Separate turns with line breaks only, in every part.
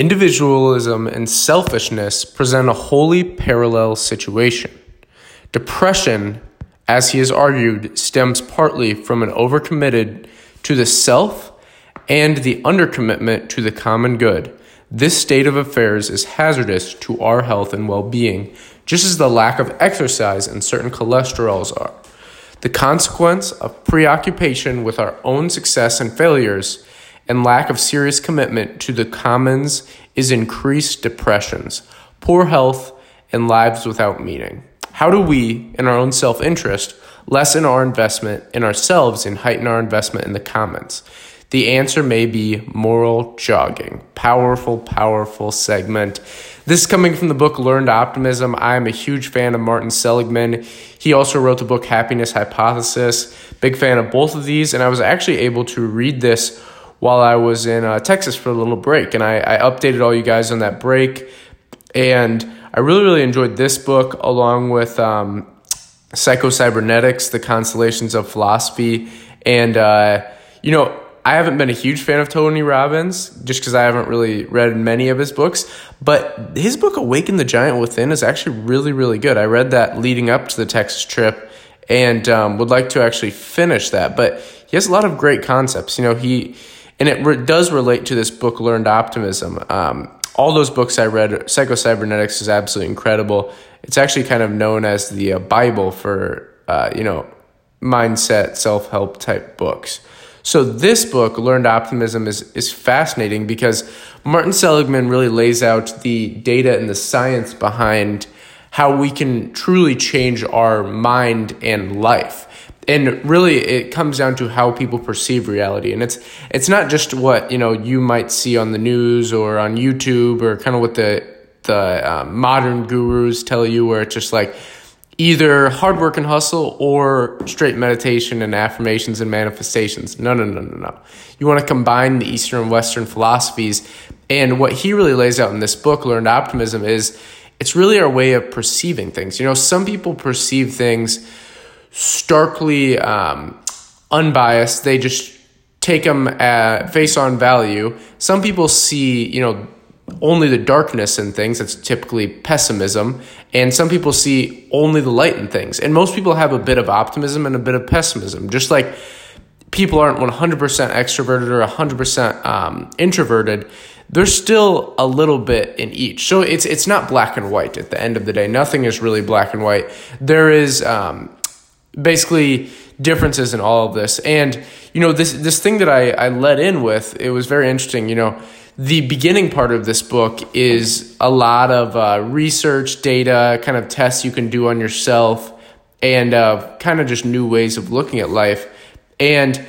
Individualism and selfishness present a wholly parallel situation. Depression, as he has argued, stems partly from an overcommitted to the self and the undercommitment to the common good. This state of affairs is hazardous to our health and well being, just as the lack of exercise and certain cholesterols are. The consequence of preoccupation with our own success and failures and lack of serious commitment to the commons is increased depressions, poor health, and lives without meaning. How do we, in our own self interest, lessen our investment in ourselves and heighten our investment in the commons? The answer may be moral jogging. Powerful, powerful segment. This is coming from the book Learned Optimism. I am a huge fan of Martin Seligman. He also wrote the book Happiness Hypothesis. Big fan of both of these, and I was actually able to read this while I was in uh, Texas for a little break, and I, I updated all you guys on that break. And I really, really enjoyed this book along with um, Psycho-Cybernetics, The Consolations of Philosophy. And, uh, you know, I haven't been a huge fan of Tony Robbins just because I haven't really read many of his books. But his book, Awaken the Giant Within, is actually really, really good. I read that leading up to the Texas trip and um, would like to actually finish that. But he has a lot of great concepts. You know, he, and it re- does relate to this book, Learned Optimism. Um, all those books I read, Psycho-Cybernetics is absolutely incredible. It's actually kind of known as the uh, Bible for, uh, you know, mindset, self help type books. So this book, Learned Optimism, is is fascinating because Martin Seligman really lays out the data and the science behind how we can truly change our mind and life. And really it comes down to how people perceive reality. And it's it's not just what, you know, you might see on the news or on YouTube or kind of what the the um, modern gurus tell you where it's just like either hard work and hustle or straight meditation and affirmations and manifestations. No, no, no, no, no. You want to combine the Eastern and Western philosophies. And what he really lays out in this book, Learned Optimism, is it's really our way of perceiving things. You know, some people perceive things starkly um, unbiased, they just take them at face on value. Some people see, you know, only the darkness in things. That's typically pessimism. And some people see only the light in things. And most people have a bit of optimism and a bit of pessimism. Just like people aren't 100% extroverted or 100% um, introverted, there's still a little bit in each. So it's it's not black and white at the end of the day. Nothing is really black and white. There is um, basically differences in all of this. And you know this this thing that I I led in with it was very interesting. You know the beginning part of this book is a lot of uh, research, data, kind of tests you can do on yourself, and uh, kind of just new ways of looking at life. And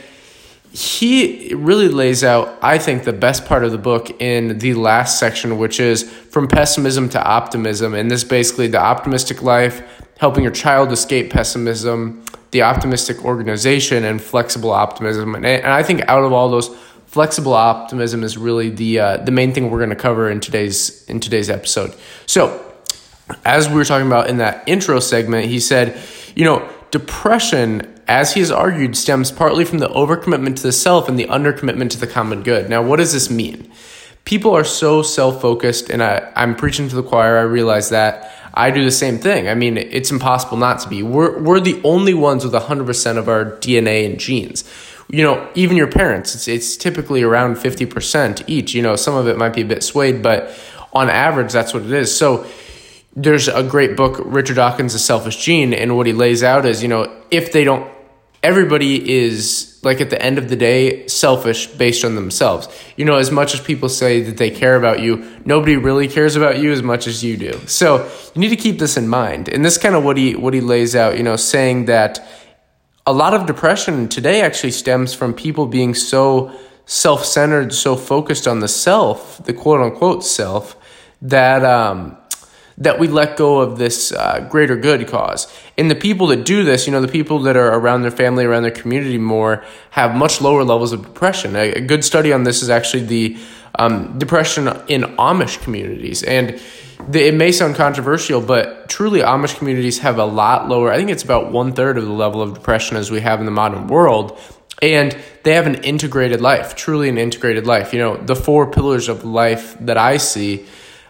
he really lays out, I think, the best part of the book in the last section, which is from pessimism to optimism. And this basically the optimistic life, helping your child escape pessimism, the optimistic organization, and flexible optimism. And, and I think out of all those, flexible optimism is really the uh, the main thing we're going to cover in today's in today's episode. So, as we were talking about in that intro segment, he said, you know, depression, as he has argued, stems partly from the overcommitment to the self and the undercommitment to the common good. Now, what does this mean? People are so self focused, and I, I'm preaching to the choir. I realize that. I do the same thing. I mean, it's impossible not to be. We're, we're the only ones with 100% of our DNA and genes you know, even your parents, it's, it's typically around 50% each. You know, some of it might be a bit swayed, but on average, that's what it is. So there's a great book, Richard Dawkins' The Selfish Gene, and what he lays out is, you know, if they don't, everybody is, like, at the end of the day, selfish based on themselves. You know, as much as people say that they care about you, nobody really cares about you as much as you do. So you need to keep this in mind. And this kind of what he, what he lays out, you know, saying that, a lot of depression today actually stems from people being so self centered, so focused on the self, the quote unquote self, that um, that we let go of this uh, greater good cause. And the people that do this, you know, the people that are around their family, around their community more, have much lower levels of depression. A, a good study on this is actually the um, depression in Amish communities. And the, it may sound controversial, but truly Amish communities have a lot lower. I think it's about one third of the level of depression as we have in the modern world. And they have an integrated life, truly an integrated life. You know, the four pillars of life that I see,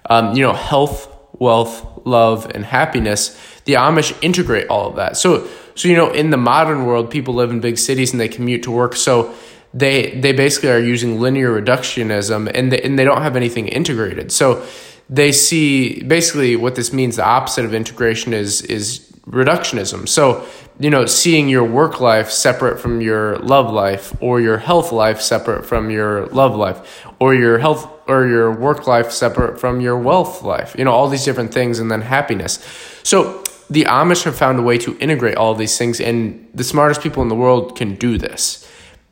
um, you know, health, wealth, love, and happiness. The Amish integrate all of that. So, so you know, in the modern world, people live in big cities and they commute to work. So they they basically are using linear reductionism, and they, and they don't have anything integrated. So they see basically what this means. The opposite of integration is is reductionism. So, you know, seeing your work life separate from your love life or your health life separate from your love life or your health or your work life separate from your wealth life. You know, all these different things and then happiness. So, the Amish have found a way to integrate all these things and the smartest people in the world can do this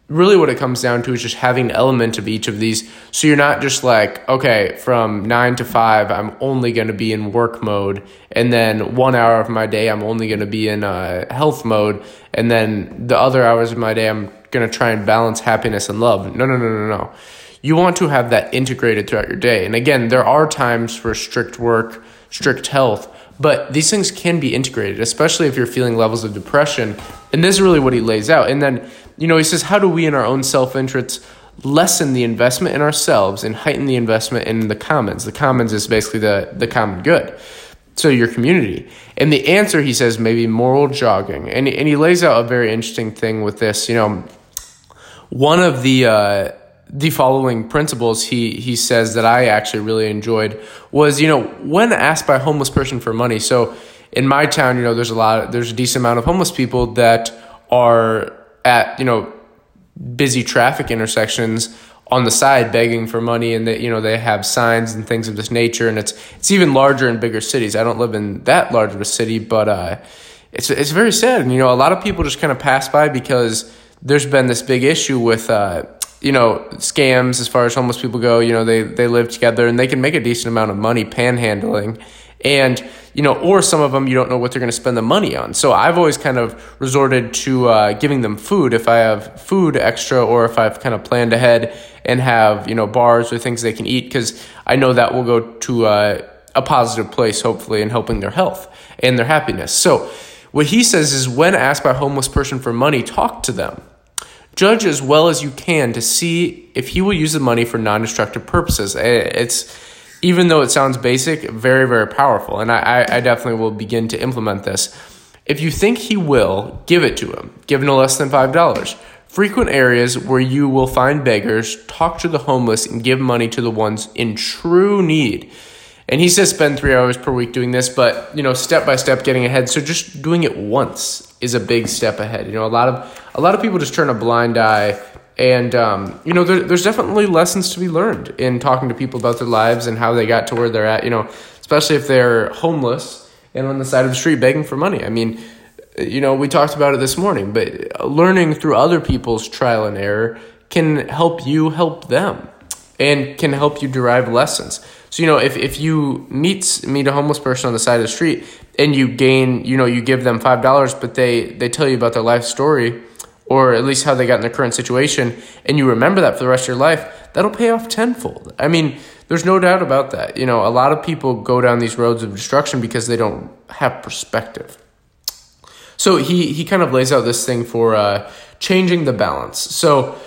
really what it comes down to is just having an element of each of these so you're not just like okay from 9 to 5 i'm only going to be in work mode and then one hour of my day i'm only going to be in uh, health mode and then the other hours of my day i'm going to try and balance happiness and love no no no no no you want to have that integrated throughout your day and again there are times for strict work strict health but these things can be integrated especially if you're feeling levels of depression and this is really what he lays out and then you know, he says, how do we in our own self interest lessen the investment in ourselves and heighten the investment in the commons? The commons is basically the, the common good. So your community. And the answer, he says, maybe moral jogging. And, and he lays out a very interesting thing with this. You know, one of the, uh, the following principles he, he says that I actually really enjoyed was, you know, when asked by a homeless person for money. So in my town, you know, there's a lot, there's a decent amount of homeless people that are at you know busy traffic intersections on the side begging for money and that you know they have signs and things of this nature. And it's it's even larger in bigger cities. I don't live in that large of a city but uh, it's it's very sad. And you know a lot of people just kind of pass by because there's been this big issue with uh, you know scams as far as homeless people go you know they they live together and they can make a decent amount of money panhandling. And you know or some of them you don't know what they're going to spend the money on. So i've always kind of resorted to uh, giving them food if i have food extra or if i've kind of planned ahead and have you know bars or things they can eat because i know that will go to uh, a positive place hopefully in helping their health and their happiness. So what he says is when asked by a homeless person for money talk to them judge as well as you can to see if he will use the money for non-destructive purposes it's even though it sounds basic, very, very powerful. And I, I definitely will begin to implement this. If you think he will, give it to him. Give no less than $5. Frequent areas where you will find beggars, talk to the homeless, and give money to the ones in true need. And he says spend three hours per week doing this, but you know, step by step getting ahead. So just doing it once is a big step ahead. You know, a lot of a lot of people just turn a blind eye and, um, you know, there, there's definitely lessons to be learned in talking to people about their lives and how they got to where they're at, you know, especially if they're homeless and on the side of the street begging for money. I mean, you know, we talked about it this morning, but learning through other people's trial and error can help you help them and can help you derive lessons. So, you know, if, if you meet meet a homeless person on the side of the street and you gain, you know, you give them $5, but they, they tell you about their life story or at least how they got in their current situation, and you remember that for the rest of your life, that'll pay off tenfold. I mean, there's no doubt about that. You know, a lot of people go down these roads of destruction because they don't have perspective. So he he kind of lays out this thing for uh, changing the balance. So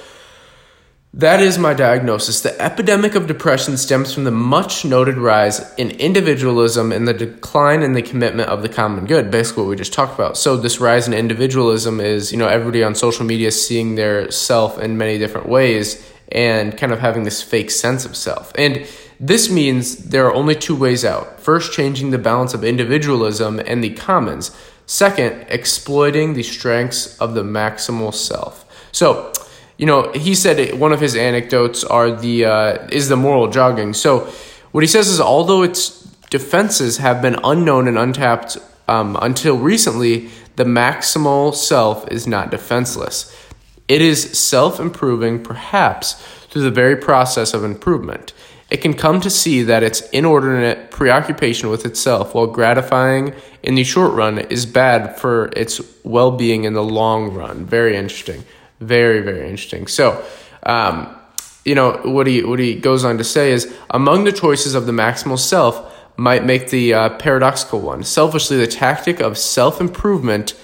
that is my diagnosis. The epidemic of depression stems from the much noted rise in individualism and the decline in the commitment of the common good. Basically, what we just talked about. So, this rise in individualism is, you know, everybody on social media seeing their self in many different ways and kind of having this fake sense of self. And this means there are only two ways out. First, changing the balance of individualism and the commons. Second, exploiting the strengths of the maximal self. So, you know, he said one of his anecdotes are the uh, is the moral jogging. So what he says is although its defenses have been unknown and untapped um, until recently, the maximal self is not defenseless. It is self improving, perhaps through the very process of improvement. It can come to see that its inordinate preoccupation with itself, while gratifying in the short run, is bad for its well being in the long run. Very interesting. Very, very interesting. So, um, you know, what he, what he goes on to say is among the choices of the maximal self might make the uh, paradoxical one. Selfishly, the tactic of self improvement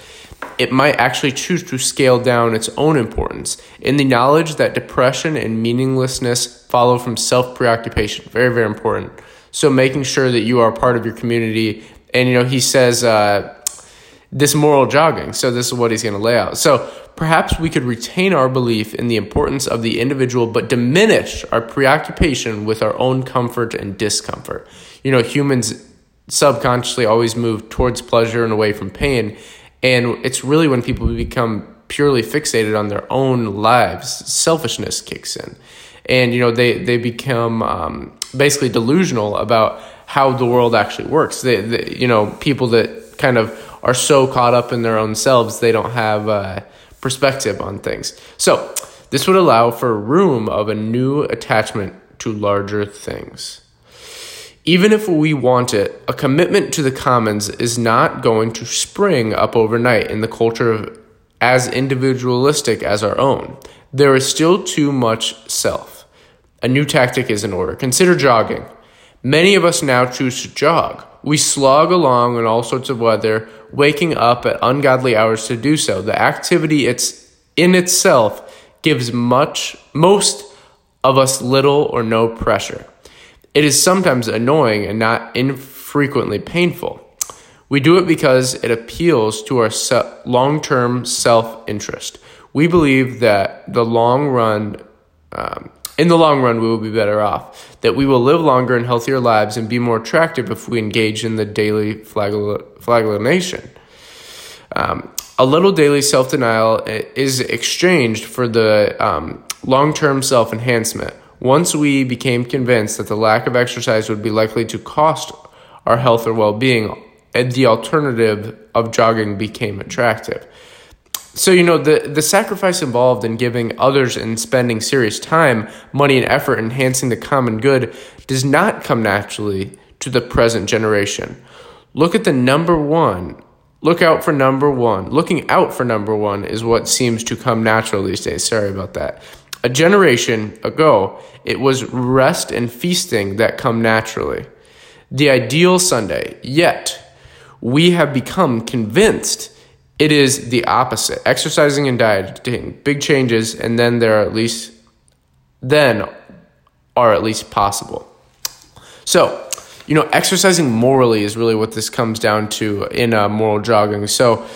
it might actually choose to scale down its own importance in the knowledge that depression and meaninglessness follow from self preoccupation. Very, very important. So, making sure that you are part of your community. And, you know, he says, uh, this moral jogging. So, this is what he's going to lay out. So, perhaps we could retain our belief in the importance of the individual, but diminish our preoccupation with our own comfort and discomfort. You know, humans subconsciously always move towards pleasure and away from pain. And it's really when people become purely fixated on their own lives, selfishness kicks in. And, you know, they, they become um, basically delusional about how the world actually works. They, they, you know, people that kind of are so caught up in their own selves, they don't have uh, perspective on things. So, this would allow for room of a new attachment to larger things. Even if we want it, a commitment to the commons is not going to spring up overnight in the culture of, as individualistic as our own. There is still too much self. A new tactic is in order. Consider jogging. Many of us now choose to jog. We slog along in all sorts of weather, waking up at ungodly hours to do so. The activity it's in itself gives much most of us little or no pressure. It is sometimes annoying and not infrequently painful. We do it because it appeals to our se- long term self interest. We believe that the long run, um, in the long run, we will be better off, that we will live longer and healthier lives and be more attractive if we engage in the daily flagell- flagellation. Um, a little daily self denial is exchanged for the um, long term self enhancement once we became convinced that the lack of exercise would be likely to cost our health or well being, the alternative of jogging became attractive. So, you know, the, the sacrifice involved in giving others and spending serious time, money, and effort enhancing the common good does not come naturally to the present generation. Look at the number one. Look out for number one. Looking out for number one is what seems to come natural these days. Sorry about that. A generation ago, it was rest and feasting that come naturally. The ideal Sunday. Yet, we have become convinced it is the opposite. Exercising and dieting, big changes, and then there are at least, then are at least possible. So, you know, exercising morally is really what this comes down to in uh, moral jogging. So,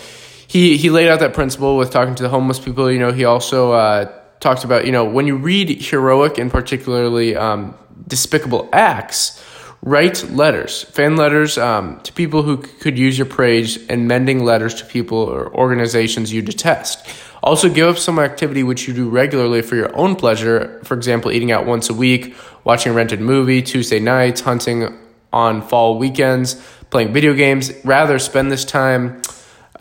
he he laid out that principle with talking to the homeless people. You know, he also uh, talked about, you know, when you read heroic and particularly um, despicable acts, write letters, fan letters um, to people who could use your praise, and mending letters to people or organizations you detest. Also, give up some activity which you do regularly for your own pleasure. For example, eating out once a week, watching a rented movie Tuesday nights, hunting on fall weekends, playing video games. Rather, spend this time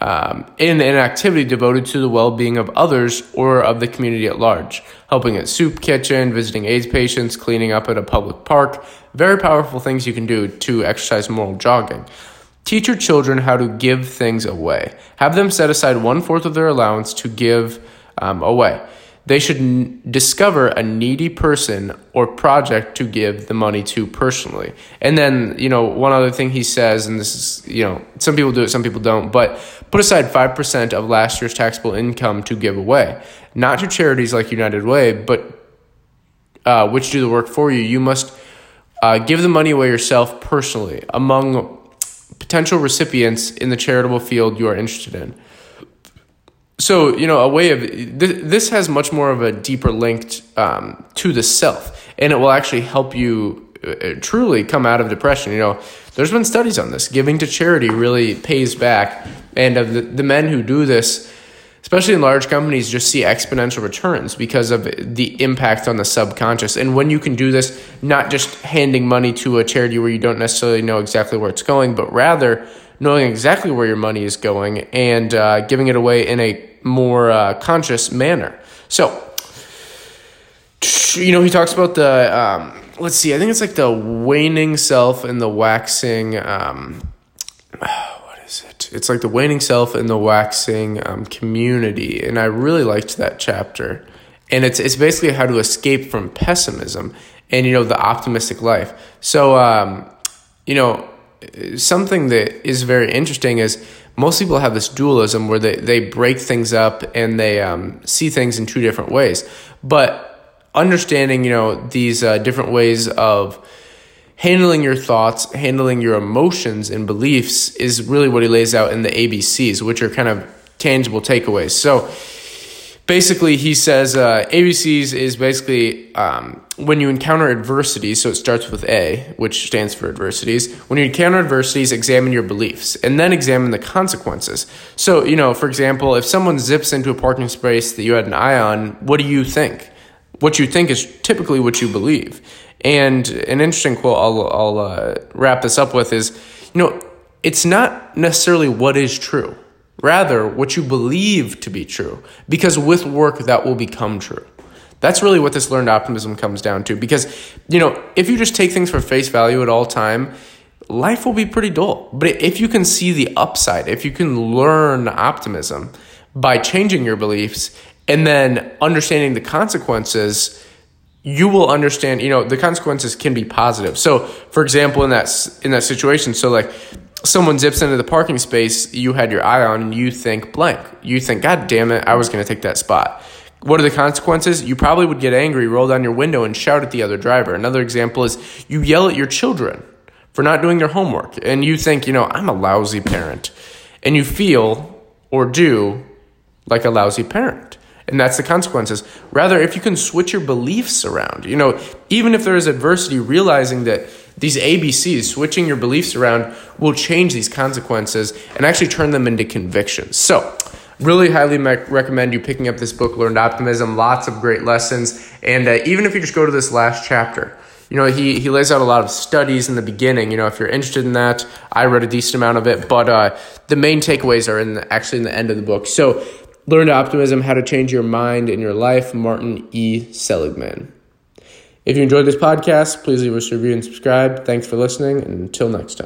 um, in an activity devoted to the well being of others or of the community at large. Helping at soup kitchen, visiting AIDS patients, cleaning up at a public park. Very powerful things you can do to exercise moral jogging. Teach your children how to give things away. Have them set aside one fourth of their allowance to give um, away they should discover a needy person or project to give the money to personally. And then, you know, one other thing he says, and this is, you know, some people do it, some people don't, but put aside 5% of last year's taxable income to give away. Not to charities like United Way, but uh, which do the work for you. You must uh, give the money away yourself personally among potential recipients in the charitable field you are interested in so you know a way of th- this has much more of a deeper link um, to the self and it will actually help you uh, truly come out of depression. You know there's been studies on this. Giving to charity really pays back and of the, the men who do this especially in large companies just see exponential returns because of the impact on the subconscious. And when you can do this not just handing money to a charity where you don't necessarily know exactly where it's going but rather knowing exactly where your money is going and uh, giving it away in a more uh, conscious manner. So, you know, he talks about the, um, let's see, I think it's like the waning self and the waxing, um, what is it? It's like the waning self and the waxing um, community. And I really liked that chapter. And it's, it's basically how to escape from pessimism and, you know, the optimistic life. So, um, you know, something that is very interesting is most people have this dualism where they, they break things up and they um, see things in two different ways. But understanding, you know, these uh, different ways of handling your thoughts, handling your emotions and beliefs is really what he lays out in the ABCs, which are kind of tangible takeaways. So basically, he says uh, ABCs is basically um, when you encounter adversity, so it starts with A, which stands for adversities. When you encounter adversities, examine your beliefs and then examine the consequences. So, you know, for example, if someone zips into a parking space that you had an eye on, what do you think? What you think is typically what you believe. And an interesting quote I'll, I'll uh, wrap this up with is, you know, it's not necessarily what is true Rather, what you believe to be true, because with work that will become true. That's really what this learned optimism comes down to. Because, you know, if you just take things for face value at all time, life will be pretty dull. But if you can see the upside, if you can learn optimism by changing your beliefs and then understanding the consequences, you will understand, you know, the consequences can be positive. So, for example, in that in that situation, so like someone zips into the parking space you had your eye on and you think blank. You think, God damn it, I was going to take that spot. What are the consequences? You probably would get angry, roll down your window, and shout at the other driver. Another example is you yell at your children for not doing their homework, and you think, you know, I'm a lousy parent. And you feel or do like a lousy parent. And that's the consequences. Rather, if you can switch your beliefs around, you know, even if there is adversity, realizing that these ABCs, switching your beliefs around, will change these consequences and actually turn them into convictions. So, really highly me- recommend you picking up this book, Learned Optimism. Lots of great lessons. And uh, even if you just go to this last chapter, you know, he, he lays out a lot of studies in the beginning. You know, if you're interested in that, I read a decent amount of it, but uh, the main takeaways are in the, actually in the end of the book. So, Learned Optimism How to Change Your Mind in Your Life, Martin E. Seligman. If you enjoyed this podcast, please leave us a review and subscribe. Thanks for listening, and until next time.